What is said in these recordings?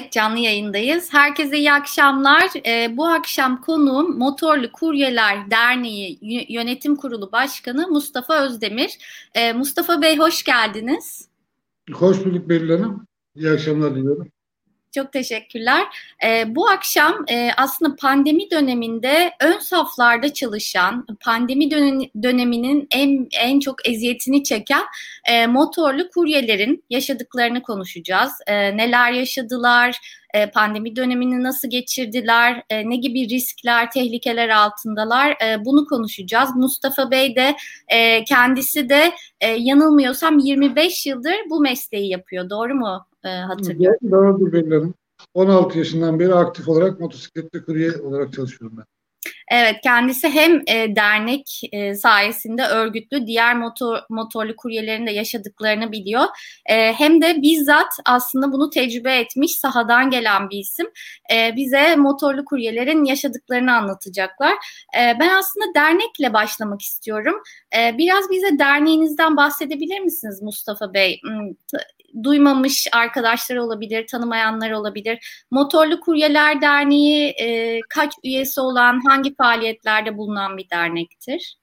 Evet canlı yayındayız. Herkese iyi akşamlar. Ee, bu akşam konuğum Motorlu Kuryeler Derneği Yönetim Kurulu Başkanı Mustafa Özdemir. Ee, Mustafa Bey hoş geldiniz. Hoş bulduk Beril Hanım. İyi akşamlar diliyorum. Çok teşekkürler. E, bu akşam e, aslında pandemi döneminde ön saflarda çalışan, pandemi döneminin en en çok eziyetini çeken e, motorlu kuryelerin yaşadıklarını konuşacağız. E, neler yaşadılar, e, pandemi dönemini nasıl geçirdiler, e, ne gibi riskler, tehlikeler altındalar e, bunu konuşacağız. Mustafa Bey de e, kendisi de e, yanılmıyorsam 25 yıldır bu mesleği yapıyor. Doğru mu e, hatırlıyorum? Doğrudur Belli 16 yaşından beri aktif olarak motosikletli kurye olarak çalışıyorum ben. Evet kendisi hem e, dernek e, sayesinde örgütlü diğer motor motorlu kuryelerin de yaşadıklarını biliyor. E, hem de bizzat aslında bunu tecrübe etmiş sahadan gelen bir isim. E, bize motorlu kuryelerin yaşadıklarını anlatacaklar. E, ben aslında dernekle başlamak istiyorum. E, biraz bize derneğinizden bahsedebilir misiniz Mustafa Bey? Duymamış arkadaşlar olabilir, tanımayanlar olabilir. Motorlu Kuryeler Derneği e, kaç üyesi olan, hangi faaliyetlerde bulunan bir dernektir?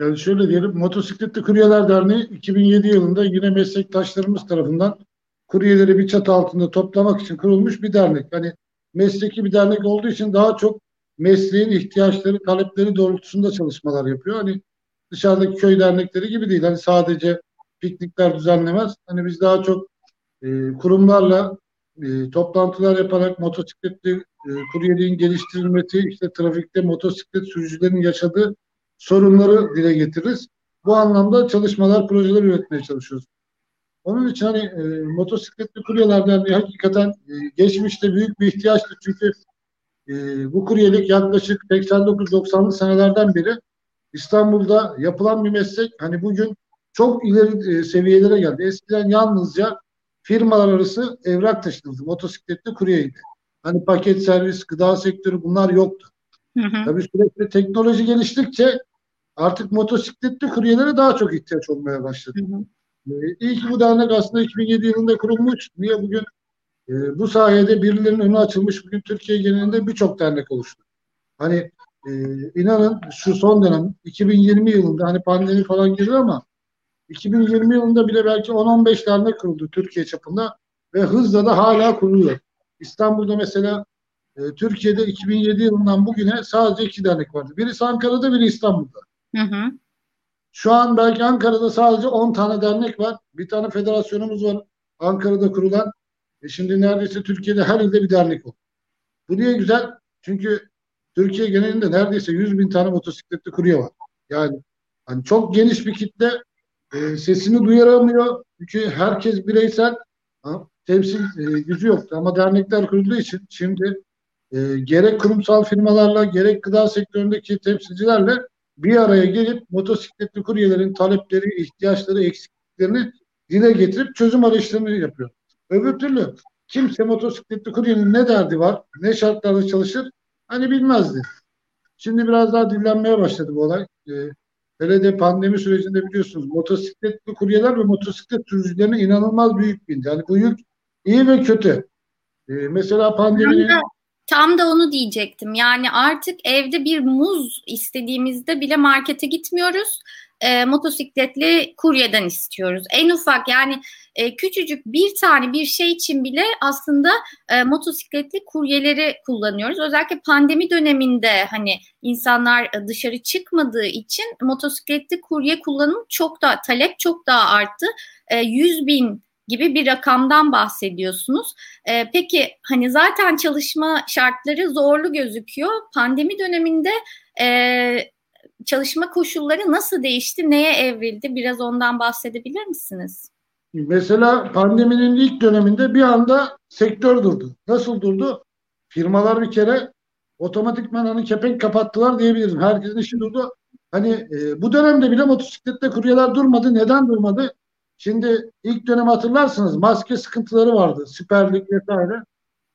Yani şöyle diyelim, Motosikletli Kuryeler Derneği 2007 yılında yine meslektaşlarımız tarafından kuryeleri bir çatı altında toplamak için kurulmuş bir dernek. Hani mesleki bir dernek olduğu için daha çok mesleğin ihtiyaçları, talepleri doğrultusunda çalışmalar yapıyor. Hani dışarıdaki köy dernekleri gibi değil. Hani sadece piknikler düzenlemez. Hani biz daha çok e, kurumlarla e, toplantılar yaparak motosikletli e, kuryeliğin geliştirilmesi, işte trafikte motosiklet sürücülerin yaşadığı sorunları dile getiririz. Bu anlamda çalışmalar, projeler üretmeye çalışıyoruz. Onun için hani e, motosikletli kuryeler derneği hakikaten e, geçmişte büyük bir ihtiyaçtı. Çünkü e, bu kuryelik yaklaşık 89-90'lı senelerden beri İstanbul'da yapılan bir meslek. Hani bugün çok ileri e, seviyelere geldi. Eskiden yalnızca firmalar arası evrak taşınırdı. Motosikletli kuryeydi. Hani paket servis, gıda sektörü bunlar yoktu. Hı hı. Tabii sürekli teknoloji geliştikçe artık motosikletli kuryelere daha çok ihtiyaç olmaya başladı. Hı hı. Ee, iyi ki bu dernek aslında 2007 yılında kurulmuş. Niye bugün e, bu sayede birilerinin önü açılmış. Bugün Türkiye genelinde birçok dernek oluştu. Hani e, inanın şu son dönem 2020 yılında hani pandemi falan girdi ama 2020 yılında bile belki 10-15 dernek kuruldu Türkiye çapında ve hızla da hala kuruluyor. İstanbul'da mesela e, Türkiye'de 2007 yılından bugüne sadece iki dernek vardı. Birisi Ankara'da, biri İstanbul'da. Hı hı. Şu an belki Ankara'da sadece 10 tane dernek var. Bir tane federasyonumuz var Ankara'da kurulan. E şimdi neredeyse Türkiye'de her ilde bir dernek oldu. Bu niye güzel? Çünkü Türkiye genelinde neredeyse 100 bin tane motosikletli kurye var. Yani hani çok geniş bir kitle e, sesini duyuramıyor. Çünkü herkes bireysel ha, temsil e, gücü yoktu. Ama dernekler kurulduğu için şimdi e, gerek kurumsal firmalarla gerek gıda sektöründeki temsilcilerle bir araya gelip motosikletli kuryelerin talepleri, ihtiyaçları, eksikliklerini dile getirip çözüm arayışlarını yapıyor. Öbür türlü kimse motosikletli kuryenin ne derdi var, ne şartlarda çalışır hani bilmezdi. Şimdi biraz daha dillenmeye başladı bu olay. E, Hele de pandemi sürecinde biliyorsunuz motosikletli kuryeler ve motosiklet sürücülerine inanılmaz büyük bindi. Yani bu yük iyi ve kötü. Ee, mesela pandeminin... Tam da, tam da onu diyecektim. Yani artık evde bir muz istediğimizde bile markete gitmiyoruz e, motosikletli kuryeden istiyoruz. En ufak yani e, küçücük bir tane bir şey için bile aslında e, motosikletli kuryeleri kullanıyoruz. Özellikle pandemi döneminde hani insanlar e, dışarı çıkmadığı için motosikletli kurye kullanımı çok da talep çok daha arttı. E, 100 bin gibi bir rakamdan bahsediyorsunuz. E, peki hani zaten çalışma şartları zorlu gözüküyor. Pandemi döneminde e, çalışma koşulları nasıl değişti, neye evrildi? Biraz ondan bahsedebilir misiniz? Mesela pandeminin ilk döneminde bir anda sektör durdu. Nasıl durdu? Firmalar bir kere otomatikman hani kepenk kapattılar diyebilirim. Herkesin işi durdu. Hani e, bu dönemde bile motosiklette kuryeler durmadı. Neden durmadı? Şimdi ilk dönem hatırlarsınız maske sıkıntıları vardı. Siperlik vesaire.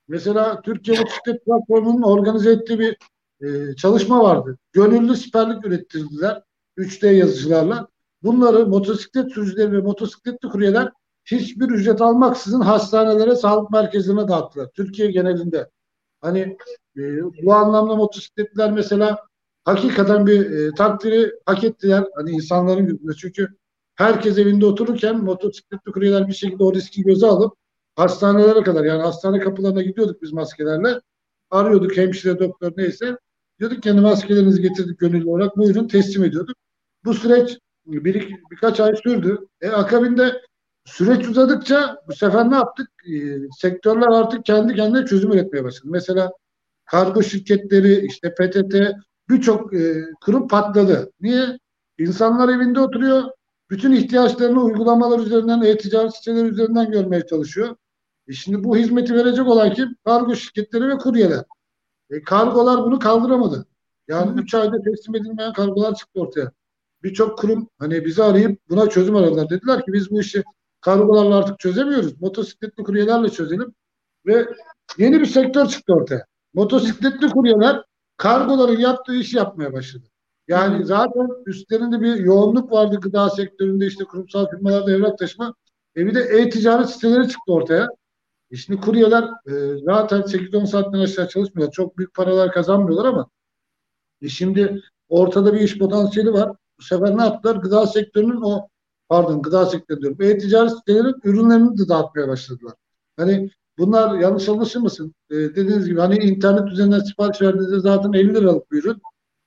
Mesela Türkiye Motosiklet Platformu'nun organize ettiği bir e, çalışma vardı. Gönüllü siperlik ürettirdiler 3D yazıcılarla. Bunları motosiklet sürücüleri ve motosikletli kuryeler hiçbir ücret almaksızın hastanelere, sağlık merkezlerine dağıttılar. Türkiye genelinde. Hani e, bu anlamda motosikletler mesela hakikaten bir e, takdiri hak ettiler. Hani insanların gözünde. Çünkü herkes evinde otururken motosikletli kuryeler bir şekilde o riski göze alıp hastanelere kadar yani hastane kapılarına gidiyorduk biz maskelerle. Arıyorduk hemşire, doktor neyse. Diyorduk kendi maskelerinizi getirdik gönüllü olarak. Buyurun teslim ediyorduk. Bu süreç bir, birkaç ay sürdü. E, akabinde süreç uzadıkça bu sefer ne yaptık? E, sektörler artık kendi kendine çözüm üretmeye başladı. Mesela kargo şirketleri, işte PTT birçok e, kurum patladı. Niye? İnsanlar evinde oturuyor. Bütün ihtiyaçlarını uygulamalar üzerinden, e-ticaret siteleri üzerinden görmeye çalışıyor. E şimdi bu hizmeti verecek olan kim? Kargo şirketleri ve kuryeler. E, kargolar bunu kaldıramadı. Yani 3 ayda teslim edilmeyen kargolar çıktı ortaya. Birçok kurum hani bizi arayıp buna çözüm aradılar. Dediler ki biz bu işi kargolarla artık çözemiyoruz. Motosikletli kuryelerle çözelim. Ve yeni bir sektör çıktı ortaya. Motosikletli kuryeler kargoların yaptığı işi yapmaya başladı. Yani zaten üstlerinde bir yoğunluk vardı gıda sektöründe işte kurumsal firmalarda evrak taşıma. E bir de e-ticaret siteleri çıktı ortaya. E şimdi kuryeler e, zaten 8-10 saatten aşağı çalışmıyorlar. Çok büyük paralar kazanmıyorlar ama e şimdi ortada bir iş potansiyeli var. Bu sefer ne yaptılar? Gıda sektörünün o pardon gıda sektörü diyorum. E-ticaret sitelerinin ürünlerini de dağıtmaya başladılar. Hani bunlar yanlış anlaşılmasın. E, dediğiniz gibi hani internet üzerinden sipariş verdiğinizde zaten 50 liralık bir ürün.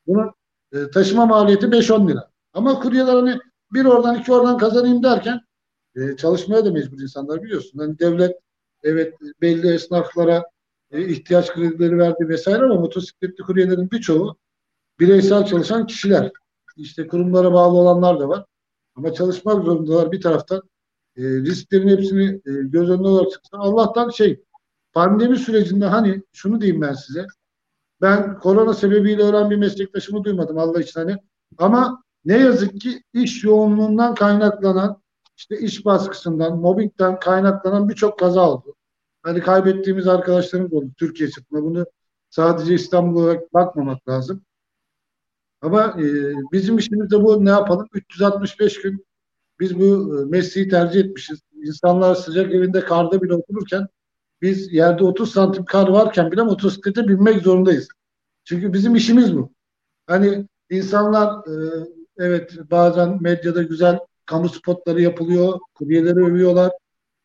Bunun e, taşıma maliyeti 5-10 lira. Ama kuryeler hani bir oradan iki oradan kazanayım derken e, çalışmaya da mecbur insanlar biliyorsun. Hani devlet evet belli esnaflara e, ihtiyaç kredileri verdi vesaire ama motosikletli kuryelerin birçoğu bireysel çalışan kişiler. İşte kurumlara bağlı olanlar da var. Ama çalışmak zorundalar bir taraftan. E, risklerin hepsini e, göz önüne çıksın. Allah'tan şey pandemi sürecinde hani şunu diyeyim ben size. Ben korona sebebiyle öğren bir meslektaşımı duymadım Allah için hani. Ama ne yazık ki iş yoğunluğundan kaynaklanan işte iş baskısından, mobbingden kaynaklanan birçok kaza oldu. Hani kaybettiğimiz arkadaşlarımız oldu Türkiye çapında. Bunu sadece İstanbul olarak bakmamak lazım. Ama e, bizim işimizde bu ne yapalım? 365 gün biz bu e, mesleği tercih etmişiz. İnsanlar sıcak evinde karda bile otururken biz yerde 30 santim kar varken bile motosiklete binmek zorundayız. Çünkü bizim işimiz bu. Hani insanlar e, evet bazen medyada güzel kamu spotları yapılıyor, kuryeleri övüyorlar.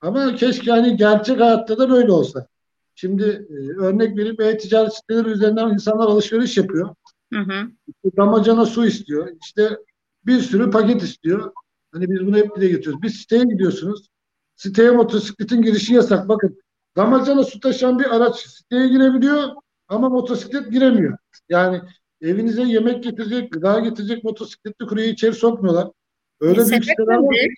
Ama keşke hani gerçek hayatta da böyle olsa. Şimdi e, örnek verip e-ticaret siteleri üzerinden insanlar alışveriş yapıyor. Hı hı. İşte damacana su istiyor. İşte bir sürü paket istiyor. Hani biz bunu hep dile getiriyoruz. Bir siteye gidiyorsunuz. Siteye motosikletin girişi yasak. Bakın damacana su taşıyan bir araç siteye girebiliyor ama motosiklet giremiyor. Yani evinize yemek getirecek, gıda getirecek motosikletli kuryeyi içeri sokmuyorlar. Öyle e, bir sebep nedir?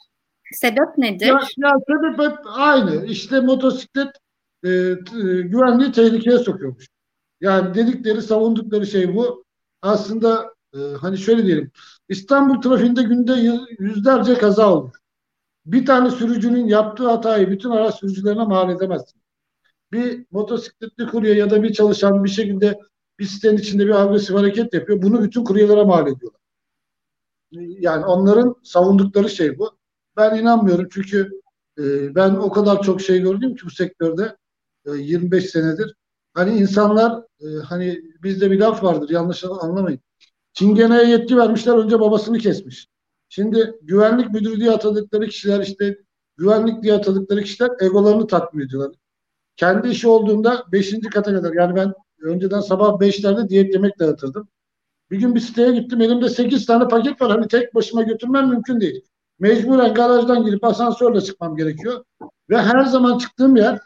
Sebep nedir? Ya, ya sebep hep aynı. İşte motosiklet e, e, güvenliği tehlikeye sokuyormuş. Yani dedikleri, savundukları şey bu. Aslında e, hani şöyle diyelim. İstanbul trafiğinde günde yüzlerce kaza olur. Bir tane sürücünün yaptığı hatayı bütün araç sürücülerine mal edemezsin. Bir motosikletli kurye ya da bir çalışan bir şekilde bir sitenin içinde bir agresif hareket yapıyor. Bunu bütün kuryelere mal ediyorlar. Yani onların savundukları şey bu. Ben inanmıyorum çünkü e, ben o kadar çok şey gördüm ki bu sektörde e, 25 senedir. Hani insanlar e, hani bizde bir laf vardır yanlış anlamayın. Çingene'ye yetki vermişler önce babasını kesmiş. Şimdi güvenlik müdürü diye atadıkları kişiler işte güvenlik diye atadıkları kişiler egolarını tatmin ediyorlar. Kendi işi olduğunda 5. kata kadar yani ben önceden sabah 5'lerde diyet yemek dağıtırdım. Bir gün bir siteye gittim elimde 8 tane paket var. Hani tek başıma götürmem mümkün değil. Mecburen garajdan girip asansörle çıkmam gerekiyor. Ve her zaman çıktığım yer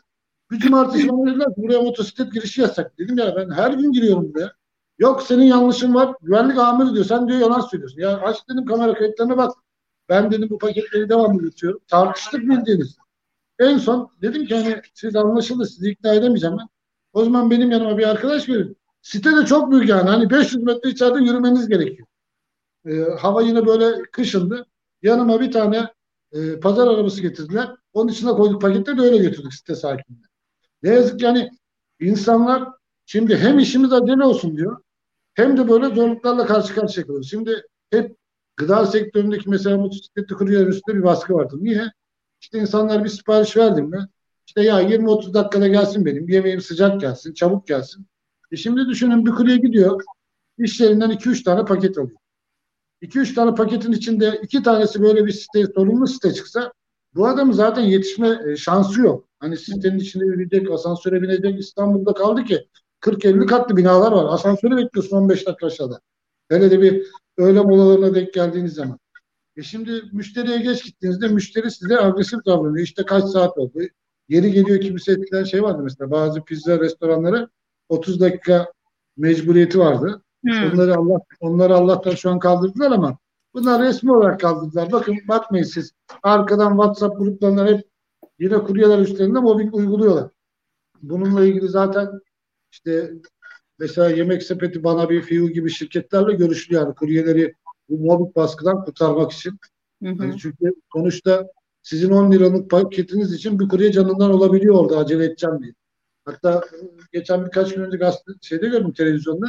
bir cumartesi bana dediler buraya motosiklet girişi yasak. Dedim ya ben her gün giriyorum buraya. Yok senin yanlışın var. Güvenlik amiri diyor. Sen diyor yalan söylüyorsun. Ya aç dedim kamera kayıtlarına bak. Ben dedim bu paketleri devamlı yutuyorum. Tartıştık bildiğiniz. En son dedim ki hani siz anlaşıldı sizi ikna edemeyeceğim ben. O zaman benim yanıma bir arkadaş verin. Site de çok büyük yani. Hani 500 metre içeride yürümeniz gerekiyor. Ee, hava yine böyle kışındı. Yanıma bir tane e, pazar arabası getirdiler. Onun içine koyduk paketleri de öyle götürdük site sakinine. Ne yazık ki yani insanlar şimdi hem işimiz acele olsun diyor hem de böyle zorluklarla karşı karşıya kalıyoruz. Şimdi hep gıda sektöründeki mesela motosikletli kuryeler üstünde bir baskı vardır. Niye? İşte insanlar bir sipariş verdim mi? İşte ya 20-30 dakikada gelsin benim. Yemeğim sıcak gelsin, çabuk gelsin. E şimdi düşünün bir kurye gidiyor. İşlerinden 2-3 tane paket alıyor. 2-3 tane paketin içinde iki tanesi böyle bir site, sorunlu site çıksa bu adam zaten yetişme e, şansı yok. Hani sitenin içinde yürüyecek, asansöre binecek. İstanbul'da kaldı ki 40-50 katlı binalar var. Asansöre bekliyorsun 15 dakika aşağıda. Hele de bir öğle molalarına denk geldiğiniz zaman. E şimdi müşteriye geç gittiğinizde müşteri size agresif davranıyor. İşte kaç saat oldu. Yeri geliyor kimse etkilen şey vardı mesela bazı pizza restoranları 30 dakika mecburiyeti vardı. Hmm. Onları Allah onları Allah'tan şu an kaldırdılar ama bunlar resmi olarak kaldırdılar. Bakın bakmayın siz. Arkadan WhatsApp gruplarından hep yine kuryeler üstlerinde mobbing uyguluyorlar. Bununla ilgili zaten işte mesela Yemek Sepeti, Bana Bir Fiyu gibi şirketlerle görüşülüyor. Yani kuryeleri bu mobbing baskıdan kurtarmak için. Hı hı. Yani çünkü sonuçta sizin 10 liralık paketiniz için bir kurye canından olabiliyor orada acele edeceğim diye. Hatta geçen birkaç gün önce gazete şeyde gördüm televizyonda.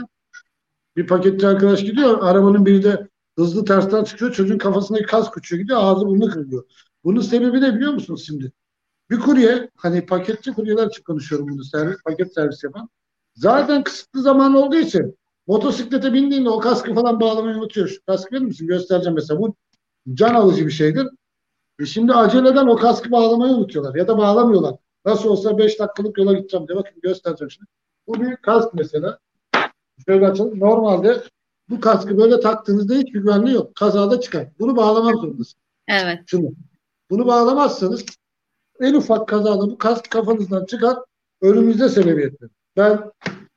Bir paketçi arkadaş gidiyor. Arabanın biri de hızlı tersten çıkıyor. Çocuğun kafasındaki kask uçuyor gidiyor. Ağzı burnu kırılıyor. Bunun sebebi ne biliyor musunuz şimdi? Bir kurye, hani paketçi kuryeler için konuşuyorum bunu servis, paket servis yapan. Zaten kısıtlı zaman olduğu için motosiklete bindiğinde o kaskı falan bağlamayı unutuyor. Şu kaskı verir misin? Göstereceğim mesela. Bu can alıcı bir şeydir. E şimdi aceleden o kaskı bağlamayı unutuyorlar ya da bağlamıyorlar. Nasıl olsa 5 dakikalık yola gideceğim diye bakın göstereceğim şimdi. Bu bir kask mesela. Şöyle açalım. Normalde bu kaskı böyle taktığınızda hiçbir güvenliği yok. Kazada çıkar. Bunu bağlamak zorundasın. Evet. Şimdi bunu bağlamazsanız en ufak kazada bu kask kafanızdan çıkar ölümünüze sebebiyet verir. Ben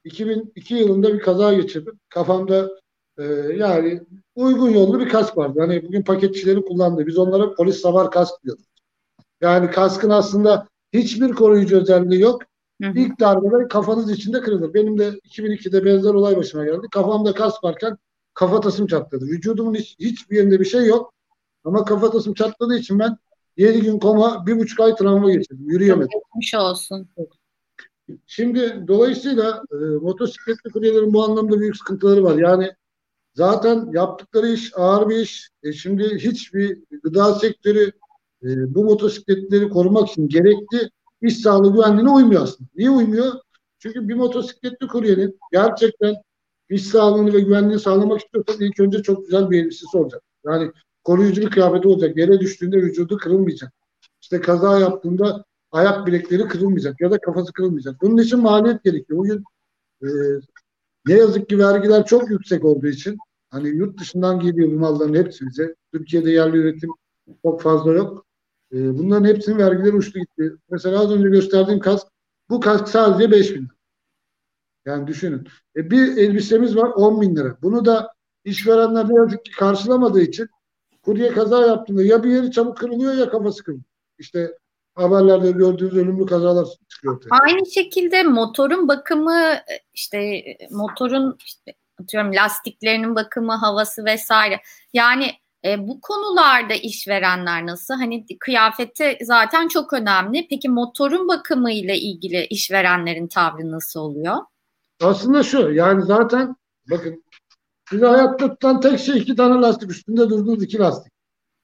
2002 yılında bir kaza geçirdim. Kafamda e, yani uygun yollu bir kask vardı. Hani bugün paketçilerin kullandığı. Biz onlara polis savar kask diyorduk. Yani kaskın aslında hiçbir koruyucu özelliği yok. Hı hı. İlk darbede kafanız içinde kırılır. Benim de 2002'de benzer olay başıma geldi. Kafamda kask varken kafatasım çatladı. Vücudumun hiç, hiçbir yerinde bir şey yok. Ama kafatasım çatladığı için ben 7 gün koma, bir buçuk ay travma geçirdim. Yürüyemedim. Geçmiş olsun. Şimdi dolayısıyla e, motosikletli kuryelerin bu anlamda büyük sıkıntıları var. Yani zaten yaptıkları iş ağır bir iş. E, şimdi hiçbir gıda sektörü e, bu motosikletleri korumak için gerekli iş sağlığı güvenliğine uymuyor aslında. Niye uymuyor? Çünkü bir motosikletli kuryenin gerçekten iş sağlığını ve güvenliğini sağlamak istiyorsan ilk önce çok güzel bir elbisesi olacak. Yani koruyucu bir kıyafeti olacak. Yere düştüğünde vücudu kırılmayacak. İşte kaza yaptığında ayak bilekleri kırılmayacak ya da kafası kırılmayacak. Bunun için maliyet gerekiyor. Bugün e, ne yazık ki vergiler çok yüksek olduğu için hani yurt dışından geliyor bu malların hepsi bize. Türkiye'de yerli üretim çok fazla yok. E, bunların hepsinin vergileri uçtu gitti. Mesela az önce gösterdiğim kask bu kask sadece 5 bin. Yani düşünün. E, bir elbisemiz var 10 bin lira. Bunu da işverenler ne yazık ki karşılamadığı için kurye kaza yaptığında ya bir yeri çabuk kırılıyor ya kafası kırılıyor. İşte haberlerde gördüğünüz ölümlü kazalar çıkıyor. Ortaya. Aynı şekilde motorun bakımı işte motorun işte atıyorum lastiklerinin bakımı, havası vesaire. Yani e, bu konularda işverenler nasıl? Hani kıyafeti zaten çok önemli. Peki motorun bakımı ile ilgili işverenlerin tavrı nasıl oluyor? Aslında şu yani zaten bakın sizi hayatta tutan tek şey iki tane lastik üstünde durduğunuz iki lastik.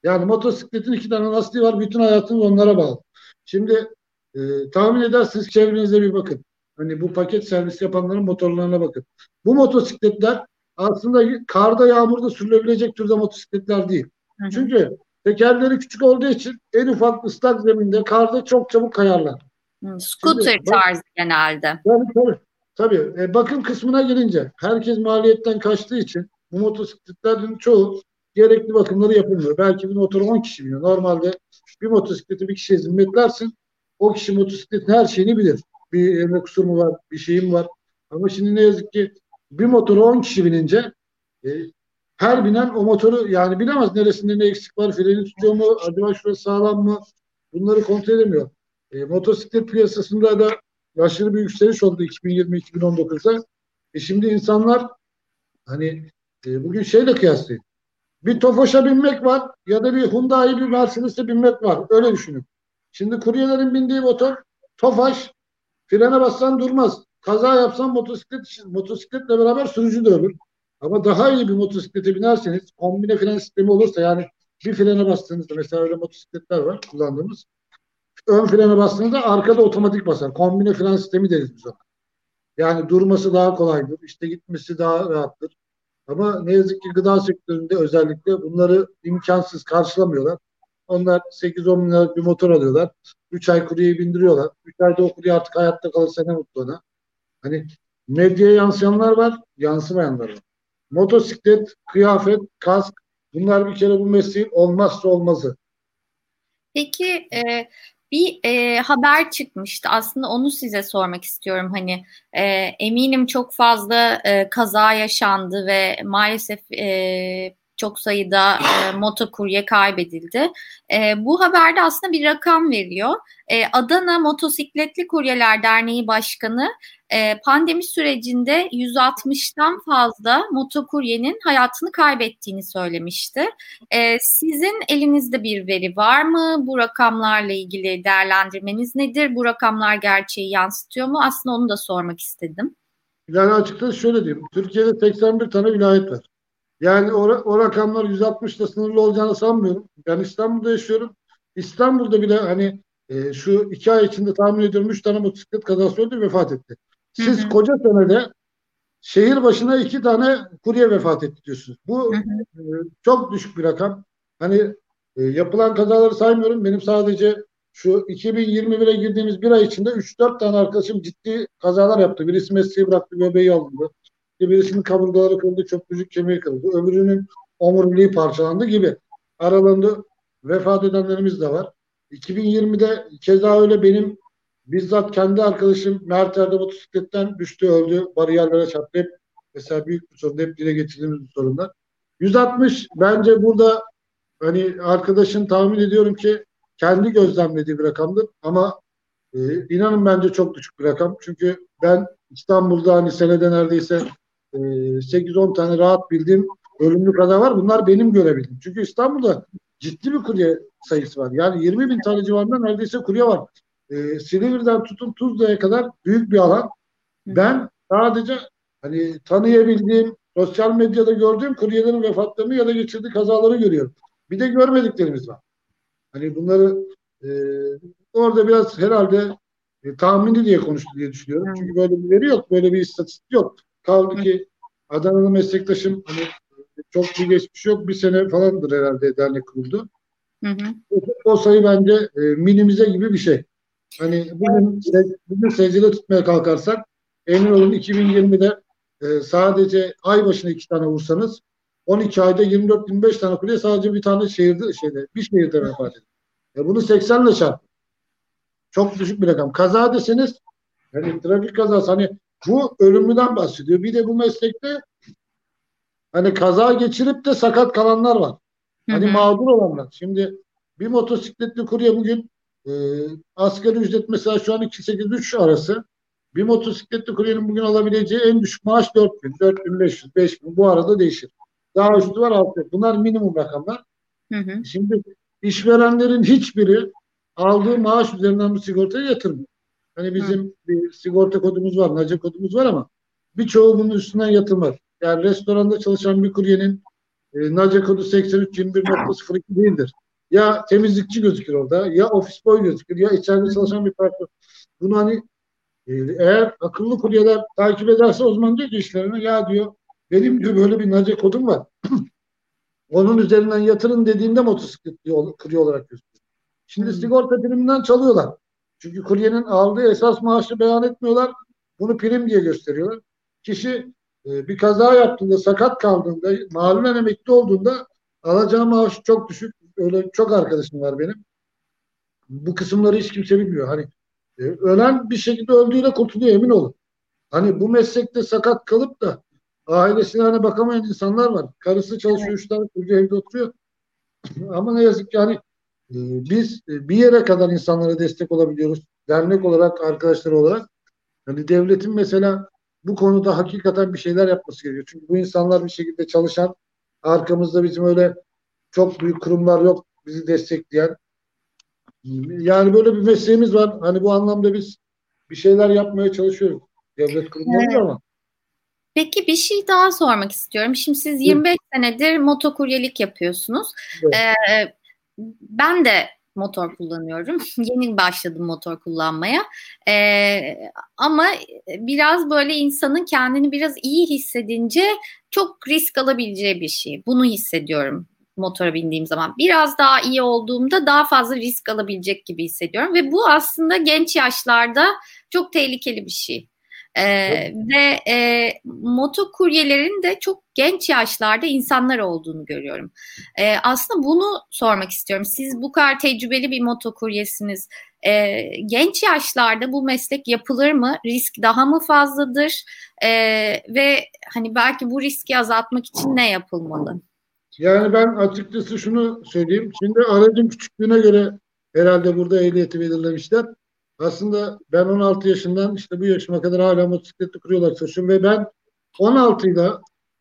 Yani motosikletin iki tane lastiği var. Bütün hayatınız onlara bağlı. Şimdi e, tahmin edersiniz çevrenize bir bakın. Hani bu paket servis yapanların motorlarına bakın. Bu motosikletler aslında karda yağmurda sürülebilecek türde motosikletler değil. Hı hı. Çünkü tekerleri küçük olduğu için en ufak ıslak zeminde karda çok çabuk kayarlar. Hı, scooter Şimdi, tarzı genelde. Yani, tabii. Tabii. E, bakım kısmına gelince herkes maliyetten kaçtığı için bu motosikletlerin çoğu gerekli bakımları yapılmıyor. Belki bir motoru 10 kişi biniyor. Normalde bir motosikleti bir kişiye zimmetlersin. O kişi motosikletin her şeyini bilir. Bir emre kusur mu var, bir şeyim var. Ama şimdi ne yazık ki bir motoru 10 kişi binince e, her binen o motoru yani bilemez neresinde ne eksik var, freni tutuyor mu, acaba şurası sağlam mı? Bunları kontrol edemiyor. E, motosiklet piyasasında da aşırı bir yükseliş oldu 2020-2019'da. E şimdi insanlar hani e, bugün şeyle kıyaslayın. Bir Tofaş'a binmek var ya da bir Hyundai bir Mercedes'e binmek var. Öyle düşünün. Şimdi kuryelerin bindiği motor Tofaş frene bassan durmaz. Kaza yapsan motosiklet motosikletle beraber sürücü de ölür. Ama daha iyi bir motosiklete binerseniz kombine fren sistemi olursa yani bir frene bastığınızda mesela öyle motosikletler var kullandığımız. Ön frene bastığınızda arkada otomatik basar. Kombine fren sistemi deriz biz ona. Yani durması daha kolaydır. İşte gitmesi daha rahattır. Ama ne yazık ki gıda sektöründe özellikle bunları imkansız karşılamıyorlar. Onlar 8-10 bin bir motor alıyorlar. 3 ay kuryeyi bindiriyorlar. 3 ayda o kurye artık hayatta kalırsa ne mutlu ona. Hani medyaya yansıyanlar var, yansımayanlar var. Motosiklet, kıyafet, kask bunlar bir kere bu mesleğin olmazsa olmazı. Peki e, bir e, haber çıkmıştı. Aslında onu size sormak istiyorum. Hani e, eminim çok fazla e, kaza yaşandı ve maalesef e, çok sayıda e, motokurye kaybedildi. E, bu haberde aslında bir rakam veriyor. E, Adana Motosikletli Kuryeler Derneği Başkanı e, pandemi sürecinde 160'tan fazla motokuryenin hayatını kaybettiğini söylemişti. E, sizin elinizde bir veri var mı? Bu rakamlarla ilgili değerlendirmeniz nedir? Bu rakamlar gerçeği yansıtıyor mu? Aslında onu da sormak istedim. Yani açıkçası şöyle diyeyim. Türkiye'de 81 tane vilayet var. Yani o, o rakamlar 160'da sınırlı olacağını sanmıyorum. Ben İstanbul'da yaşıyorum. İstanbul'da bile hani e, şu iki ay içinde tahmin ediyorum 3 tane motosiklet kazası oldu vefat etti. Siz hı hı. koca senede şehir başına iki tane kurye vefat etti diyorsunuz. Bu hı hı. E, çok düşük bir rakam. Hani e, yapılan kazaları saymıyorum. Benim sadece şu 2021'e girdiğimiz bir ay içinde 3-4 tane arkadaşım ciddi kazalar yaptı. Birisi mesleği bıraktı, göbeği alındı. Birisinin kaburgaları kırıldı, çöplücük kemiği kırıldı. Öbürünün omuriliği parçalandı gibi. Aralarında vefat edenlerimiz de var. 2020'de keza öyle benim bizzat kendi arkadaşım Mert Erdem motosikletten düştü öldü. Bariyerlere çarptı. Hep mesela büyük bir sorun. Hep dile getirdiğimiz bir sorunlar. 160 bence burada hani arkadaşın tahmin ediyorum ki kendi gözlemlediği bir rakamdır ama e, inanın bence çok düşük bir rakam. Çünkü ben İstanbul'da hani senede neredeyse e, 8-10 tane rahat bildiğim ölümlü kaza var. Bunlar benim görebildim. Çünkü İstanbul'da ciddi bir kurye sayısı var. Yani 20 bin tane civarında neredeyse kurye var. E, Silivri'den tutun Tuzla'ya kadar büyük bir alan. Ben sadece hani tanıyabildiğim, sosyal medyada gördüğüm kuryelerin vefatlarını ya da geçirdiği kazaları görüyorum. Bir de görmediklerimiz var. Hani bunları e, orada biraz herhalde e, tahmini diye konuştu diye düşünüyorum. Çünkü böyle bir veri yok, böyle bir istatistik yok. Kaldı ki Adana'lı meslektaşım hani çok bir geçmiş yok. Bir sene falandır herhalde dernek kuruldu. Hı hı. O, o sayı bence e, minimize gibi bir şey. Hani bugün, bugün secde tutmaya kalkarsak emin olun 2020'de e, sadece ay başına iki tane vursanız 12 ayda 24-25 tane kule sadece bir tane şehirde şeyde bir şehirde vefat ediyor. E bunu 80 ile çarp. Çok düşük bir rakam. Kaza deseniz yani trafik kazası hani bu ölümlüden bahsediyor. Bir de bu meslekte hani kaza geçirip de sakat kalanlar var. Hani hı hı. mağdur olanlar. Şimdi bir motosikletli kurye bugün e, asgari ücret mesela şu an 2.8-3 arası. Bir motosikletli kuryenin bugün alabileceği en düşük maaş 4 bin, 4 bin 500, 5 bin. Bu arada değişir. Daha üstü var altı. Bunlar minimum rakamlar. Hı hı. Şimdi işverenlerin hiçbiri aldığı maaş üzerinden bu sigortayı yatırmıyor. Hani bizim Hı. bir sigorta kodumuz var, NACE kodumuz var ama birçoğu bunun üstünden yatılmaz. Yani restoranda çalışan bir kuryenin e, NACE kodu 8321.02 değildir. Ya temizlikçi gözükür orada, ya ofis boy gözükür, ya içeride çalışan bir personel. Bunu hani e, eğer akıllı kuryeler takip ederse o zaman diyor ki işlerine ya diyor benim diyor böyle bir NACE kodum var. Onun üzerinden yatırın dediğinde motosiklet kurye olarak gözüküyor. Şimdi hmm. sigorta priminden çalıyorlar. Çünkü kuryenin aldığı esas maaşı beyan etmiyorlar. Bunu prim diye gösteriyorlar. Kişi e, bir kaza yaptığında, sakat kaldığında, malumen emekli olduğunda alacağı maaş çok düşük. Öyle çok arkadaşım var benim. Bu kısımları hiç kimse bilmiyor. Hani e, ölen bir şekilde öldüğüyle kurtuluyor emin olun. Hani bu meslekte sakat kalıp da ailesine hani bakamayan insanlar var. Karısı çalışıyor, üç tane çocuğu evde oturuyor. Ama ne yazık ki hani ee, biz e, bir yere kadar insanlara destek olabiliyoruz. Dernek olarak, arkadaşlar olarak. Yani devletin mesela bu konuda hakikaten bir şeyler yapması gerekiyor. Çünkü bu insanlar bir şekilde çalışan, arkamızda bizim öyle çok büyük kurumlar yok bizi destekleyen. Yani böyle bir mesleğimiz var. Hani bu anlamda biz bir şeyler yapmaya çalışıyoruz. Devlet kurumları evet. ama. Peki bir şey daha sormak istiyorum. Şimdi siz 25 evet. senedir motokuryelik yapıyorsunuz. Evet. Ee, ben de motor kullanıyorum. Yeni başladım motor kullanmaya. Ee, ama biraz böyle insanın kendini biraz iyi hissedince çok risk alabileceği bir şey. Bunu hissediyorum motora bindiğim zaman. Biraz daha iyi olduğumda daha fazla risk alabilecek gibi hissediyorum. Ve bu aslında genç yaşlarda çok tehlikeli bir şey. Ee, ve e, motokuryelerin de çok genç yaşlarda insanlar olduğunu görüyorum. Ee, aslında bunu sormak istiyorum. Siz bu kadar tecrübeli bir motokuryesiniz. Ee, genç yaşlarda bu meslek yapılır mı? Risk daha mı fazladır? Ee, ve hani belki bu riski azaltmak için ne yapılmalı? Yani ben açıkçası şunu söyleyeyim. Şimdi aracın küçüklüğüne göre herhalde burada ehliyeti belirlemişler. Aslında ben 16 yaşından işte bu yaşıma kadar hala motosikletli kuruyorlar çalışıyorum ve ben 16 ile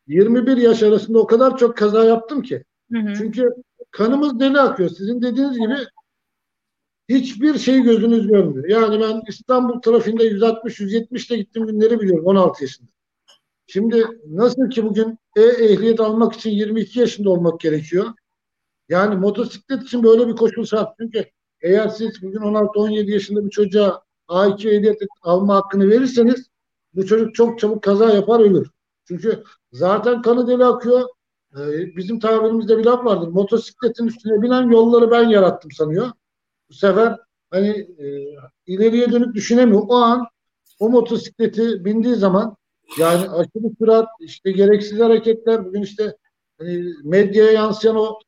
21 yaş arasında o kadar çok kaza yaptım ki. Hı hı. Çünkü kanımız deli akıyor. Sizin dediğiniz gibi hiçbir şey gözünüz görmüyor. Yani ben İstanbul trafiğinde 160-170 ile gittim günleri biliyorum 16 yaşında. Şimdi nasıl ki bugün e-ehliyet almak için 22 yaşında olmak gerekiyor. Yani motosiklet için böyle bir koşul şart. Çünkü eğer siz bugün 16-17 yaşında bir çocuğa A2 ehliyet alma hakkını verirseniz bu çocuk çok çabuk kaza yapar ölür. Çünkü zaten kanı deli akıyor. Ee, bizim tabirimizde bir laf vardır. Motosikletin üstüne binen yolları ben yarattım sanıyor. Bu sefer hani e, ileriye dönük düşünemiyor. O an o motosikleti bindiği zaman yani aşırı sürat, işte gereksiz hareketler, bugün işte hani medyaya yansıyan o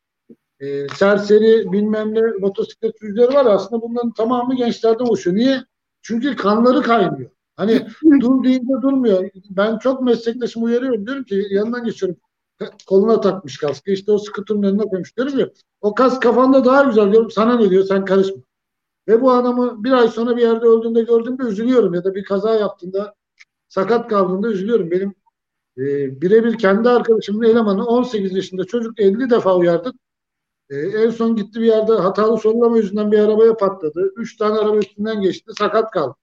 e, serseri bilmem ne motosiklet sürücüleri var aslında bunların tamamı gençlerden oluşuyor. Niye? Çünkü kanları kaynıyor. Hani dur deyince durmuyor. Ben çok meslektaşımı uyarıyorum. Diyorum ki yanından geçiyorum. Koluna takmış kaskı. İşte o skuturun önüne koymuş. Diyorum ya o kask kafanda daha güzel diyorum. Sana ne diyor sen karışma. Ve bu adamı bir ay sonra bir yerde öldüğünde gördüğümde üzülüyorum. Ya da bir kaza yaptığında sakat kaldığında üzülüyorum. Benim e, birebir kendi arkadaşımın elemanı 18 yaşında çocuk 50 defa uyardık. E, en son gitti bir yerde hatalı sollama yüzünden bir arabaya patladı. Üç tane araba üstünden geçti. Sakat kaldı.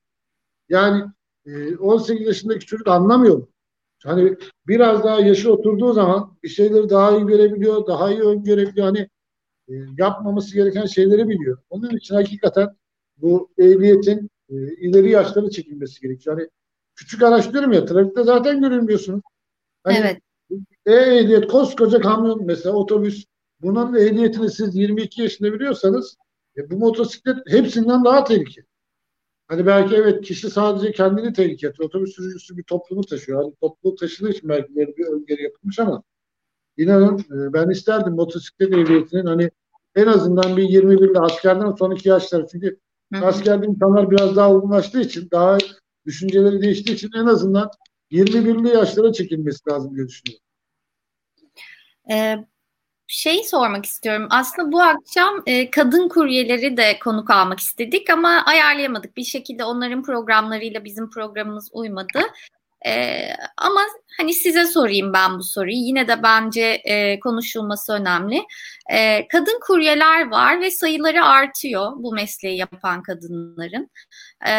Yani e, 18 yaşındaki çocuk anlamıyor? Hani biraz daha yaşı oturduğu zaman bir şeyleri daha iyi görebiliyor, daha iyi öngörebiliyor. Hani e, yapmaması gereken şeyleri biliyor. Onun için hakikaten bu ehliyetin e, ileri yaşları çekilmesi gerekiyor. Yani küçük araç diyorum ya trafikte zaten görünmüyorsunuz. Hani, evet. E-ehliyet koskoca kamyon mesela otobüs bunun ehliyetini siz 22 yaşında biliyorsanız e, bu motosiklet hepsinden daha tehlikeli. Hani belki evet kişi sadece kendini tehlikeli atıyor. Otobüs sürücüsü bir toplumu taşıyor. Hani topluluğu taşıdığı için belki böyle bir öngörü yapılmış ama inanın e, ben isterdim motosiklet ehliyetinin hani en azından bir 21'li askerden sonraki yaşlar. Çünkü Hı-hı. askerde insanlar biraz daha olgunlaştığı için daha düşünceleri değiştiği için en azından 21'li yaşlara çekilmesi lazım diye düşünüyorum. Ee, şey sormak istiyorum. Aslında bu akşam e, kadın kuryeleri de konuk almak istedik ama ayarlayamadık. Bir şekilde onların programlarıyla bizim programımız uymadı. E, ama hani size sorayım ben bu soruyu. Yine de bence e, konuşulması önemli. E, kadın kuryeler var ve sayıları artıyor bu mesleği yapan kadınların. E,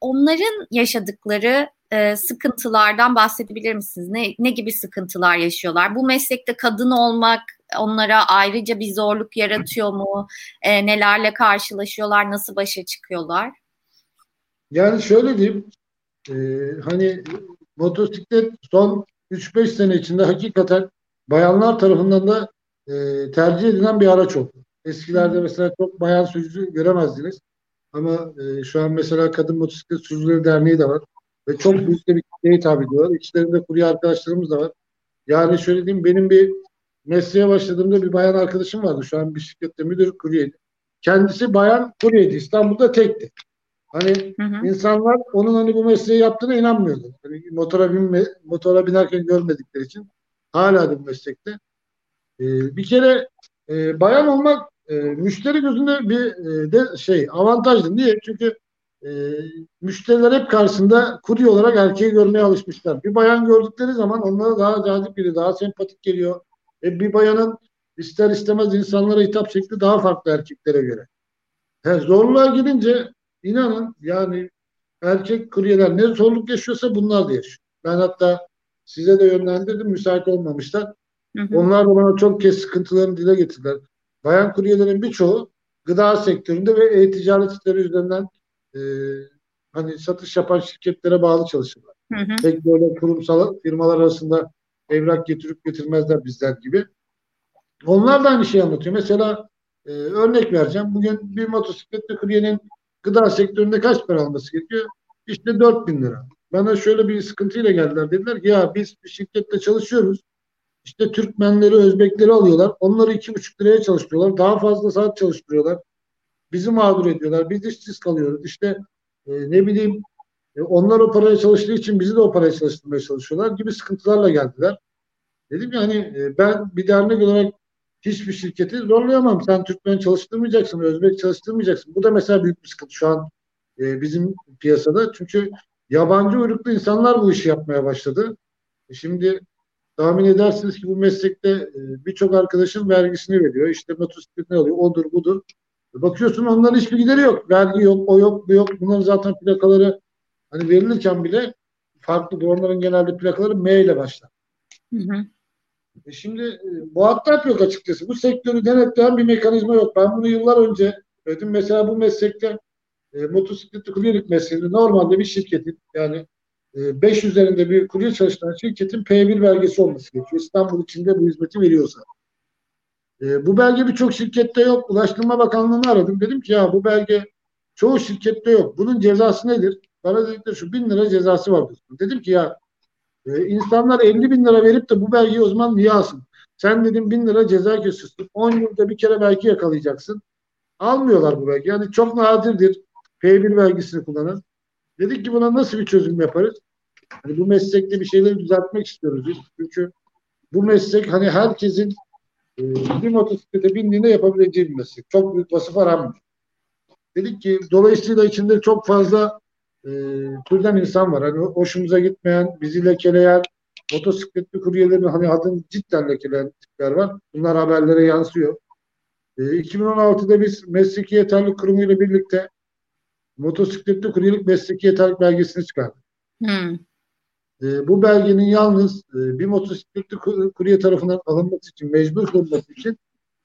onların yaşadıkları e, sıkıntılardan bahsedebilir misiniz? Ne, ne gibi sıkıntılar yaşıyorlar? Bu meslekte kadın olmak onlara ayrıca bir zorluk yaratıyor mu? E, nelerle karşılaşıyorlar? Nasıl başa çıkıyorlar? Yani şöyle diyeyim. E, hani motosiklet son 3-5 sene içinde hakikaten bayanlar tarafından da e, tercih edilen bir araç oldu. Eskilerde mesela çok bayan sürücü göremezdiniz. Ama e, şu an mesela Kadın Motosiklet Sürücüleri Derneği de var. Ve çok büyük bir kitleye hitap ediyorlar. İçlerinde kurye arkadaşlarımız da var. Yani şöyle diyeyim benim bir mesleğe başladığımda bir bayan arkadaşım vardı. Şu an bir şirkette müdür kuryeydi. Kendisi bayan kuryeydi. İstanbul'da tekti. Hani hı hı. insanlar onun hani bu mesleği yaptığına inanmıyordu. Hani motora binme, motora binerken görmedikleri için hala bir meslekte. Ee, bir kere e, bayan olmak e, müşteri gözünde bir e, de şey avantajlı. Niye? Çünkü e, müşteriler hep karşısında kurye olarak erkeği görmeye alışmışlar. Bir bayan gördükleri zaman onlara daha cazip biri, daha sempatik geliyor. E, bir bayanın ister istemez insanlara hitap şekli daha farklı erkeklere göre. He, zorluğa girince inanın yani erkek kuryeler ne zorluk yaşıyorsa bunlar da yaşıyor. Ben hatta size de yönlendirdim müsait olmamışlar. Hı hı. Onlar da bana çok kez sıkıntılarını dile getirdiler. Bayan kuryelerin birçoğu gıda sektöründe ve e-ticaret siteleri üzerinden e, hani satış yapan şirketlere bağlı çalışırlar. Hı hı. Pek böyle kurumsal firmalar arasında evrak getirip getirmezler bizler gibi. Onlar da aynı şeyi anlatıyor. Mesela e, örnek vereceğim. Bugün bir motosikletli kuryenin gıda sektöründe kaç para alması gerekiyor? İşte 4 bin lira. Bana şöyle bir sıkıntıyla geldiler. Dediler ki ya biz bir şirkette çalışıyoruz. İşte Türkmenleri, Özbekleri alıyorlar. Onları iki buçuk liraya çalıştırıyorlar. Daha fazla saat çalıştırıyorlar. Bizi mağdur ediyorlar. Biz işsiz kalıyoruz. İşte e, ne bileyim e, onlar o paraya çalıştığı için bizi de o paraya çalıştırmaya çalışıyorlar gibi sıkıntılarla geldiler. Dedim yani e, ben bir dernek olarak hiçbir şirketi zorlayamam. Sen Türkmen çalıştırmayacaksın, Özbek çalıştırmayacaksın. Bu da mesela büyük bir sıkıntı şu an e, bizim piyasada. Çünkü yabancı uyruklu insanlar bu işi yapmaya başladı. E şimdi tahmin edersiniz ki bu meslekte e, birçok arkadaşın vergisini veriyor. İşte motosikletini alıyor, odur budur. E, bakıyorsun onların hiçbir gideri yok. Vergi yok, o yok, bu yok. Bunların zaten plakaları hani verilirken bile farklı. Onların genelde plakaları M ile başlar. Hı hı. E şimdi e, muhatap yok açıkçası. Bu sektörü denetleyen bir mekanizma yok. Ben bunu yıllar önce dedim. Mesela bu meslekte e, motosikletli kuryelik mesleğinde normalde bir şirketin yani 5 e, üzerinde bir kurye çalışan şirketin P1 belgesi olması gerekiyor. İstanbul içinde bu hizmeti veriyorsa. E, bu belge birçok şirkette yok. Ulaştırma Bakanlığı'nı aradım. Dedim ki ya bu belge çoğu şirkette yok. Bunun cezası nedir? Bana dedikleri şu bin lira cezası var. Dedim ki ya e, insanlar 50 bin lira verip de bu belgeyi o zaman niye alsın? Sen dedim bin lira ceza kesiyorsun. 10 yılda bir kere belki yakalayacaksın. Almıyorlar bu belge. Yani çok nadirdir P1 belgesini kullanan. Dedik ki buna nasıl bir çözüm yaparız? Hani bu meslekte bir şeyleri düzeltmek istiyoruz biz. Çünkü bu meslek hani herkesin e, bir motosiklete bindiğinde yapabileceği bir meslek. Çok büyük vasıf aranmıyor. Dedik ki dolayısıyla içinde çok fazla e, türden insan var. Hani hoşumuza gitmeyen, bizi lekeleyen, motosikletli kuryelerin hani adını cidden lekeleyen tipler var. Bunlar haberlere yansıyor. E, 2016'da biz mesleki yeterli kurumu ile birlikte motosikletli kuryelik mesleki yeterlik belgesini çıkardık. Hmm. E, bu belgenin yalnız e, bir motosikletli kurye tarafından alınması için, mecbur kılınması için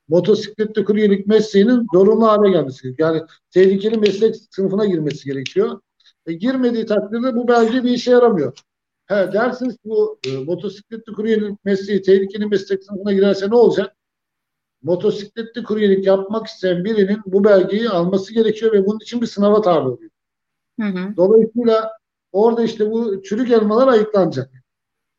motosikletli kuryelik mesleğinin zorunlu hale gelmesi gerekiyor. Yani tehlikeli meslek sınıfına girmesi gerekiyor. E, girmediği takdirde bu belge bir işe yaramıyor. He, dersiniz bu e, motosikletli kuryelik mesleği tehlikeli meslek sınıfına girerse ne olacak? Motosikletli kuryelik yapmak isteyen birinin bu belgeyi alması gerekiyor ve bunun için bir sınava tabi oluyor. Hı hı. Dolayısıyla orada işte bu çürük elmalar ayıklanacak.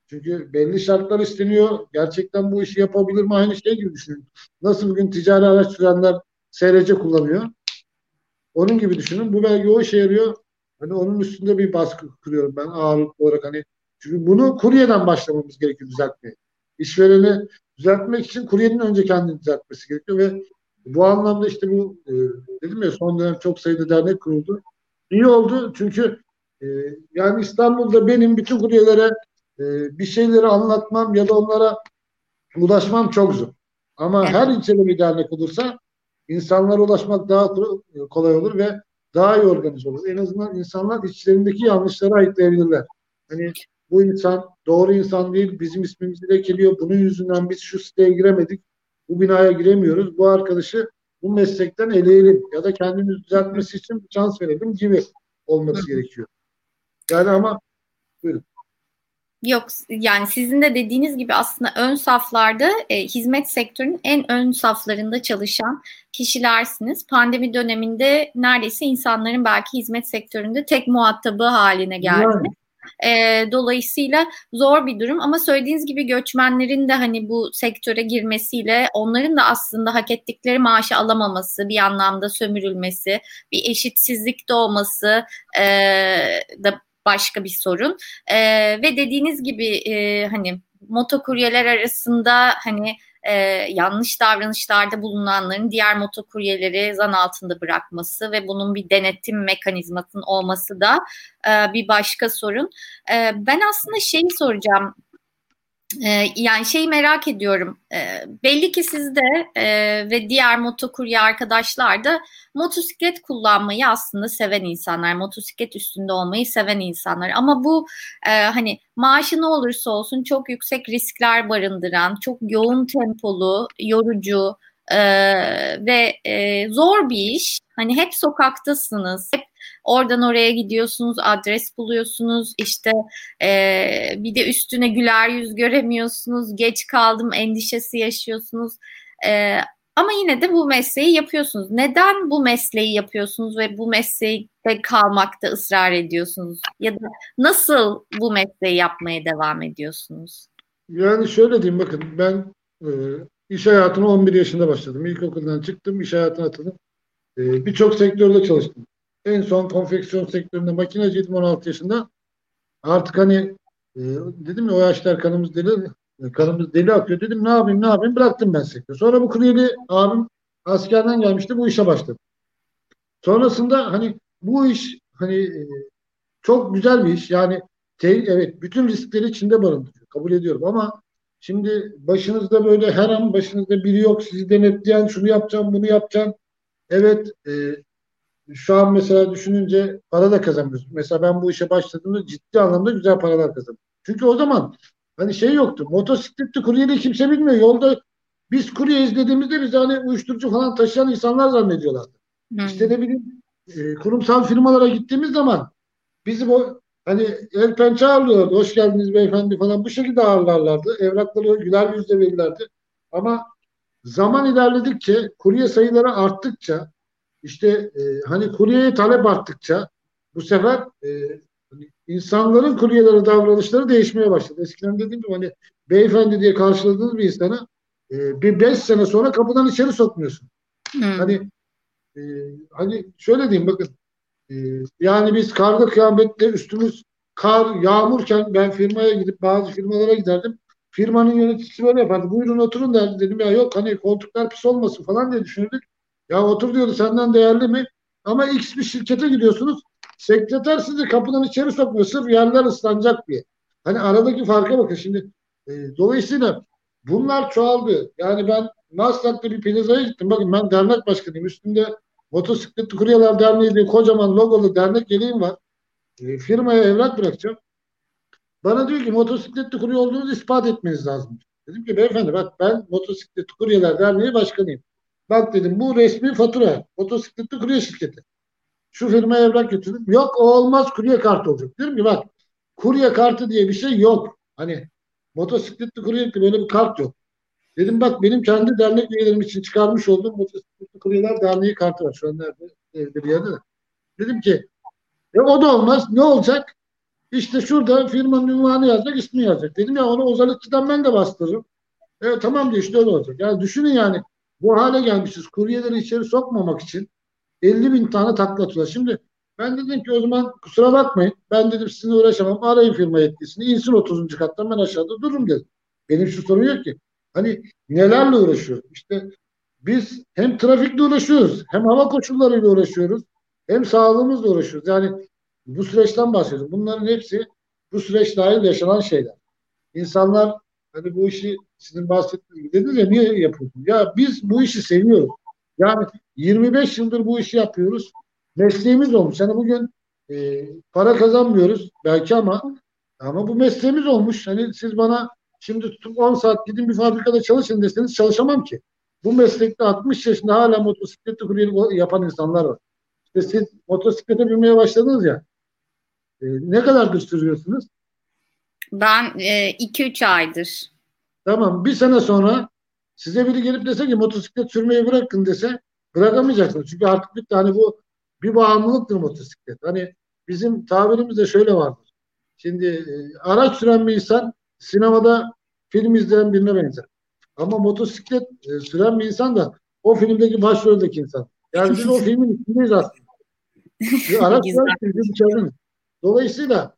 Çünkü belli şartlar isteniyor. Gerçekten bu işi yapabilir mi? Aynı şey gibi düşünün. Nasıl bugün ticari araç sürenler SRC kullanıyor. Onun gibi düşünün. Bu belge o işe yarıyor. Hani onun üstünde bir baskı kuruyorum ben ağırlıklı olarak hani çünkü bunu kuryeden başlamamız gerekiyor düzeltmeye. İşvereni düzeltmek için kuryenin önce kendini düzeltmesi gerekiyor ve bu anlamda işte bu e, dedim ya son dönem çok sayıda dernek kuruldu. İyi oldu çünkü e, yani İstanbul'da benim bütün kuryelere e, bir şeyleri anlatmam ya da onlara ulaşmam çok zor. Ama her ilçede bir dernek olursa insanlara ulaşmak daha kolay olur ve daha iyi organize olur. En azından insanlar içlerindeki yanlışları ayıklayabilirler. Hani bu insan doğru insan değil, bizim ismimizi lekeliyor. Bunun yüzünden biz şu siteye giremedik, bu binaya giremiyoruz. Bu arkadaşı bu meslekten eleyelim ya da kendimizi düzeltmesi için bir şans verelim gibi olması gerekiyor. Yani ama buyurun. Yok yani sizin de dediğiniz gibi aslında ön saflarda e, hizmet sektörünün en ön saflarında çalışan kişilersiniz. Pandemi döneminde neredeyse insanların belki hizmet sektöründe tek muhatabı haline geldi. E, dolayısıyla zor bir durum ama söylediğiniz gibi göçmenlerin de hani bu sektöre girmesiyle onların da aslında hak ettikleri maaşı alamaması, bir anlamda sömürülmesi, bir eşitsizlik doğması e, da başka bir sorun. E, ve dediğiniz gibi e, hani motokuryeler arasında hani e, yanlış davranışlarda bulunanların diğer motokuryeleri zan altında bırakması ve bunun bir denetim mekanizmasının olması da e, bir başka sorun. E, ben aslında şeyi soracağım yani şeyi merak ediyorum. Ee, belli ki sizde e, ve diğer motokurye arkadaşlar da motosiklet kullanmayı aslında seven insanlar, motosiklet üstünde olmayı seven insanlar. Ama bu e, hani maaşı ne olursa olsun çok yüksek riskler barındıran, çok yoğun tempolu, yorucu, e, ve zor bir iş. Hani hep sokaktasınız, hep oradan oraya gidiyorsunuz, adres buluyorsunuz, işte e, bir de üstüne güler yüz göremiyorsunuz, geç kaldım endişesi yaşıyorsunuz. E, ama yine de bu mesleği yapıyorsunuz. Neden bu mesleği yapıyorsunuz ve bu mesleğde kalmakta ısrar ediyorsunuz? Ya da nasıl bu mesleği yapmaya devam ediyorsunuz? Yani şöyle diyeyim bakın ben e, iş hayatına 11 yaşında başladım. İlkokuldan çıktım iş hayatına atıldım. E, Birçok sektörde çalıştım. En son konfeksiyon sektöründe makineciydim 16 yaşında. Artık hani e, dedim ya o yaşlar kanımız deli kanımız deli akıyor. Dedim ne yapayım ne yapayım bıraktım ben sektörü. Sonra bu kuryeli abim askerden gelmişti bu işe başladım. Sonrasında hani bu iş hani e, çok güzel bir iş. Yani te, evet bütün riskleri içinde barındırıyor. Kabul ediyorum ama şimdi başınızda böyle her an başınızda biri yok sizi denetleyen şunu yapacağım bunu yapacağım. Evet e, şu an mesela düşününce para da kazanmıyoruz. Mesela ben bu işe başladığımda ciddi anlamda güzel paralar kazandım. Çünkü o zaman hani şey yoktu. Motosikletli kuryeli kimse bilmiyor. Yolda biz kurye izlediğimizde biz hani uyuşturucu falan taşıyan insanlar zannediyorlardı. Hmm. İşte ne bileyim e, kurumsal firmalara gittiğimiz zaman bizim o hani el pençe ağırlıyorlardı. Hoş geldiniz beyefendi falan. Bu şekilde ağırlarlardı. Evrakları güler yüzle verirlerdi. Ama zaman ilerledikçe kurye sayıları arttıkça işte e, hani kuryeye talep arttıkça bu sefer e, hani insanların kuryelere davranışları değişmeye başladı. Eskiden dediğim gibi hani beyefendi diye karşıladığınız bir insana e, bir beş sene sonra kapıdan içeri sokmuyorsun. Hmm. Hani e, hani şöyle diyeyim bakın e, yani biz karda kıyamette üstümüz kar yağmurken ben firmaya gidip bazı firmalara giderdim. Firmanın yöneticisi böyle yapardı. Buyurun oturun derdi. Dedim ya yok hani koltuklar pis olmasın falan diye düşünürdük. Ya otur diyordu senden değerli mi? Ama X bir şirkete gidiyorsunuz. Sekreter sizi kapıdan içeri sokmuyor. Sırf yerler ıslanacak diye. Hani aradaki farka bakın şimdi. E, dolayısıyla bunlar çoğaldı. Yani ben Maslak'ta bir plazaya gittim. Bakın ben dernek başkanıyım. Üstünde Motosikletli Kuryeler Derneği diye kocaman logolu dernek yeleğim var. E, firmaya evrak bırakacağım. Bana diyor ki motosikletli kurye olduğunuzu ispat etmeniz lazım. Dedim ki beyefendi bak ben Motosikletli Kuryeler Derneği başkanıyım. Bak dedim bu resmi fatura. Motosikletli kurye şirketi. Şu firmaya evrak götürdüm. Yok o olmaz kurye kartı olacak. Diyorum ki bak kurye kartı diye bir şey yok. Hani motosikletli kurye böyle bir kart yok. Dedim bak benim kendi dernek üyelerim için çıkarmış olduğum motosikletli kuryeler derneği kartı var. Şu an nerede? Evde bir yerde de. Dedim ki e, o da olmaz. Ne olacak? İşte şurada firmanın ünvanı yazacak, ismi yazacak. Dedim ya onu ozalıkçıdan ben de bastırırım. Evet tamam diyor işte öyle olacak. Yani düşünün yani bu hale gelmişiz. Kuryeleri içeri sokmamak için 50 bin tane takla atıyorlar. Şimdi ben dedim ki o zaman kusura bakmayın. Ben dedim sizinle uğraşamam. Arayın firma yetkisini. İnsin 30. kattan ben aşağıda dururum dedim. Benim şu sorun yok ki. Hani nelerle uğraşıyor? İşte biz hem trafikle uğraşıyoruz, hem hava koşullarıyla uğraşıyoruz, hem sağlığımızla uğraşıyoruz. Yani bu süreçten bahsediyorum. Bunların hepsi bu süreç dahil yaşanan şeyler. İnsanlar hani bu işi sizin bahsettiğiniz dediniz ya niye yapıyorsun? Ya biz bu işi seviyoruz. Yani 25 yıldır bu işi yapıyoruz. Mesleğimiz olmuş. Hani bugün e, para kazanmıyoruz belki ama ama bu mesleğimiz olmuş. Hani siz bana şimdi tutup 10 saat gidin bir fabrikada çalışın deseniz çalışamam ki. Bu meslekte 60 yaşında hala motosikletli kuryelik yapan insanlar var. İşte siz motosiklete binmeye başladınız ya. E, ne kadardır sürüyorsunuz? Ben 2-3 e, aydır. Tamam bir sene sonra size biri gelip dese ki motosiklet sürmeyi bırakın dese bırakamayacaksınız. Çünkü artık bir tane bu bir bağımlılıktır motosiklet. Hani bizim tabirimizde şöyle vardır. Şimdi e, araç süren bir insan sinemada film izleyen birine benzer. Ama motosiklet e, süren bir insan da o filmdeki başroldeki insan. Yani biz o filmin içindeyiz aslında. Bir araç süren Dolayısıyla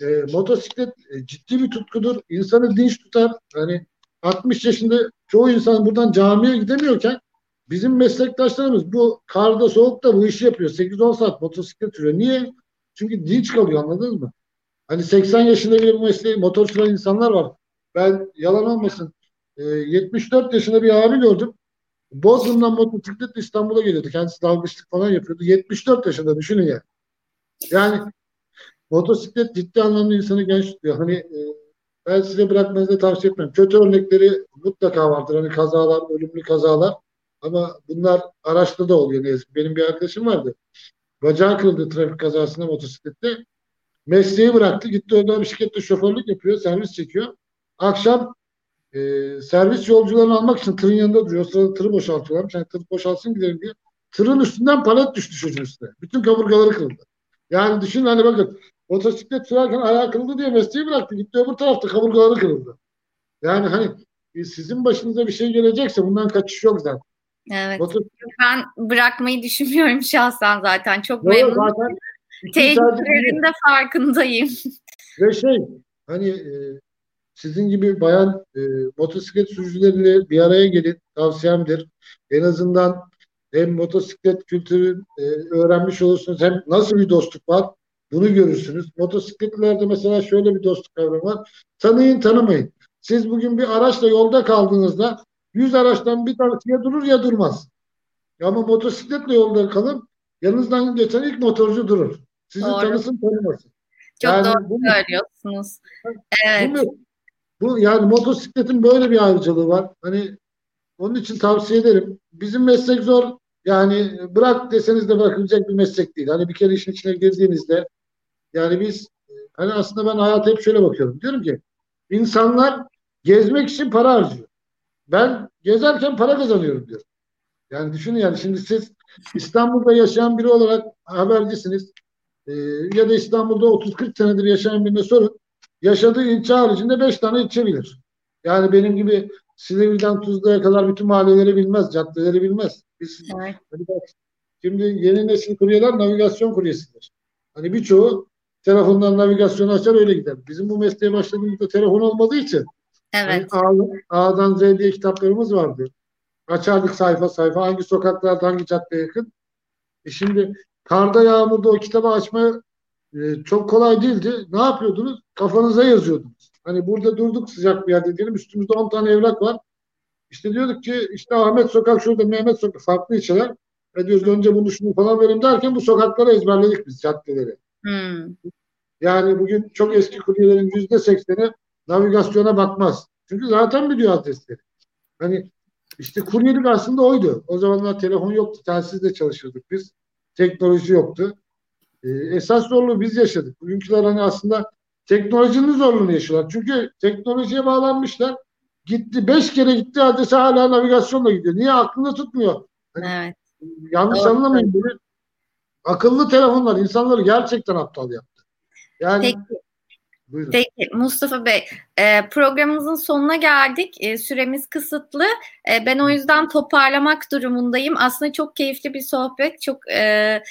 e, motosiklet e, ciddi bir tutkudur. İnsanı dinç tutar. Hani 60 yaşında çoğu insan buradan camiye gidemiyorken bizim meslektaşlarımız bu karda soğukta bu işi yapıyor. 8-10 saat motosiklet sürüyor. Niye? Çünkü dinç kalıyor anladınız mı? Hani 80 yaşında bile bu mesleği motor süren insanlar var. Ben yalan olmasın e, 74 yaşında bir abi gördüm. Bodrum'dan motosikletle İstanbul'a geliyordu. Kendisi dalgıçlık falan yapıyordu. 74 yaşında düşünün ya. Yani motosiklet ciddi anlamda insanı genç tutuyor. Hani e, ben size bırakmanızı tavsiye etmem. Kötü örnekleri mutlaka vardır. Hani kazalar, ölümlü kazalar. Ama bunlar araçta da oluyor ne yazık. Benim bir arkadaşım vardı. Bacağı kırıldı trafik kazasında motosiklette. Mesleği bıraktı. Gitti orada bisiklette şoförlük yapıyor. Servis çekiyor. Akşam e, servis yolcularını almak için tırın yanında duruyor. O sırada tırı boşaltıyorlarmış. Yani tır boşalsın gidelim diye. Tırın üstünden palet düştü çocuğun üstüne. Bütün kaburgaları kırıldı. Yani düşün hani bakın motosiklet sürerken ayağı kırıldı diye mesleği bıraktı. Gitti öbür tarafta kaburgaları kırıldı. Yani hani e, sizin başınıza bir şey gelecekse bundan kaçış yok zaten. Evet. Motor... Ben bırakmayı düşünmüyorum şahsen zaten. Çok Yok, memnunum. Zaten Tehlikelerin de farkındayım. Ve şey hani e, sizin gibi bayan e, motosiklet sürücüleriyle bir araya gelin tavsiyemdir. En azından hem motosiklet kültürü e, öğrenmiş olursunuz hem nasıl bir dostluk var bunu görürsünüz. Motosikletlerde mesela şöyle bir dostluk kavramı var. Tanıyın tanımayın. Siz bugün bir araçla yolda kaldığınızda 100 araçtan bir tanesi ya durur ya durmaz. Ama motosikletle yolda kalın yanınızdan geçen ilk motorcu durur. Sizi doğru. tanısın tanımasın. Çok yani doğru bu, söylüyorsunuz. Evet. Bu, bu yani motosikletin böyle bir ayrıcalığı var. Hani onun için tavsiye ederim. Bizim meslek zor. Yani bırak deseniz de bırakılacak bir meslek değil. Hani bir kere işin içine girdiğinizde yani biz hani aslında ben hayata hep şöyle bakıyorum. Diyorum ki insanlar gezmek için para harcıyor. Ben gezerken para kazanıyorum diyor. Yani düşünün yani şimdi siz İstanbul'da yaşayan biri olarak habercisiniz. Ee, ya da İstanbul'da 30-40 senedir yaşayan birine sorun. Yaşadığı ilçe haricinde 5 tane ilçe bilir. Yani benim gibi Silivri'den Tuzla'ya kadar bütün mahalleleri bilmez, caddeleri bilmez. Biz, evet. hani bak, şimdi yeni nesil kuryeler navigasyon kuryesidir. Hani birçoğu telefondan navigasyon açar öyle gider. Bizim bu mesleğe başladığımızda telefon olmadığı için evet. hani A, A'dan Z diye kitaplarımız vardı. Açardık sayfa sayfa hangi sokaklarda hangi cadde yakın. E şimdi karda yağmurda o kitabı açma e, çok kolay değildi. Ne yapıyordunuz? Kafanıza yazıyordunuz. Hani burada durduk sıcak bir yerde diyelim. Üstümüzde 10 tane evrak var. İşte diyorduk ki işte Ahmet Sokak şurada, Mehmet Sokak farklı ilçeler. E diyoruz önce bunu şunu falan verin derken bu sokakları ezberledik biz caddeleri. Hmm. Yani bugün çok eski kuryelerin yüzde sekseni navigasyona bakmaz. Çünkü zaten biliyor adresleri. Hani işte kuryelik aslında oydu. O zamanlar telefon yoktu. Telsizle çalışıyorduk biz. Teknoloji yoktu. Ee, esas zorluğu biz yaşadık. Bugünküler hani aslında teknolojinin zorluğunu yaşıyorlar. Çünkü teknolojiye bağlanmışlar. Gitti. Beş kere gitti adrese hala navigasyonla gidiyor. Niye? Aklında tutmuyor. Hani, evet. Yanlış Doğru. anlamayın beni. Akıllı telefonlar insanları gerçekten aptal yaptı. Yani Peki. Buyurun. Peki Mustafa Bey, e, programımızın sonuna geldik. E, süremiz kısıtlı. E, ben o yüzden toparlamak durumundayım. Aslında çok keyifli bir sohbet. Çok e,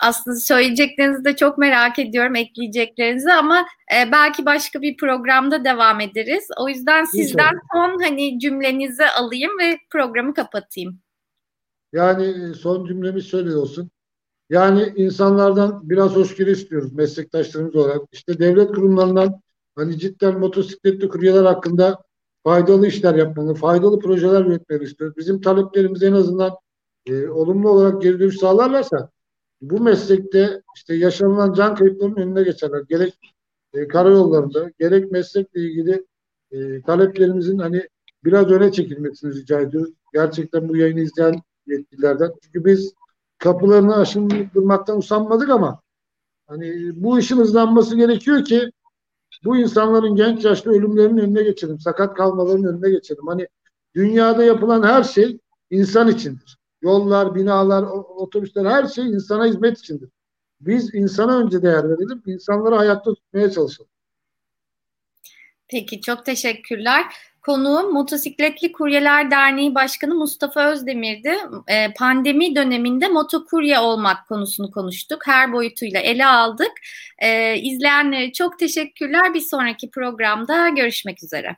aslında söyleyeceklerinizi de çok merak ediyorum, ekleyeceklerinizi ama e, belki başka bir programda devam ederiz. O yüzden sizden son hani cümlenizi alayım ve programı kapatayım. Yani son cümlemiz şöyle olsun. Yani insanlardan biraz hoşgörü istiyoruz meslektaşlarımız olarak. İşte devlet kurumlarından hani cidden motosikletli kuryeler hakkında faydalı işler yapmalı, faydalı projeler üretmeni istiyoruz. Bizim taleplerimiz en azından e, olumlu olarak geri dönüş sağlarlarsa bu meslekte işte yaşanılan can kayıplarının önüne geçerler. Gerek e, karayollarında, gerek meslekle ilgili e, taleplerimizin hani biraz öne çekilmesini rica ediyoruz. Gerçekten bu yayını izleyen yetkililerden. Çünkü biz kapılarını aşındırmaktan usanmadık ama hani bu işin hızlanması gerekiyor ki bu insanların genç yaşta ölümlerinin önüne geçelim. Sakat kalmalarının önüne geçelim. Hani dünyada yapılan her şey insan içindir. Yollar, binalar, otobüsler her şey insana hizmet içindir. Biz insana önce değer verelim, insanları hayatta tutmaya çalışalım. Peki çok teşekkürler. Konuğum Motosikletli Kuryeler Derneği Başkanı Mustafa Özdemir'di. Ee, pandemi döneminde motokurye olmak konusunu konuştuk. Her boyutuyla ele aldık. Ee, izleyenlere çok teşekkürler. Bir sonraki programda görüşmek üzere.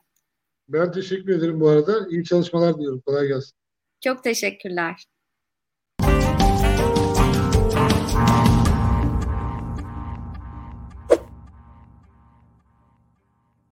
Ben teşekkür ederim bu arada. İyi çalışmalar diliyorum. Kolay gelsin. Çok teşekkürler.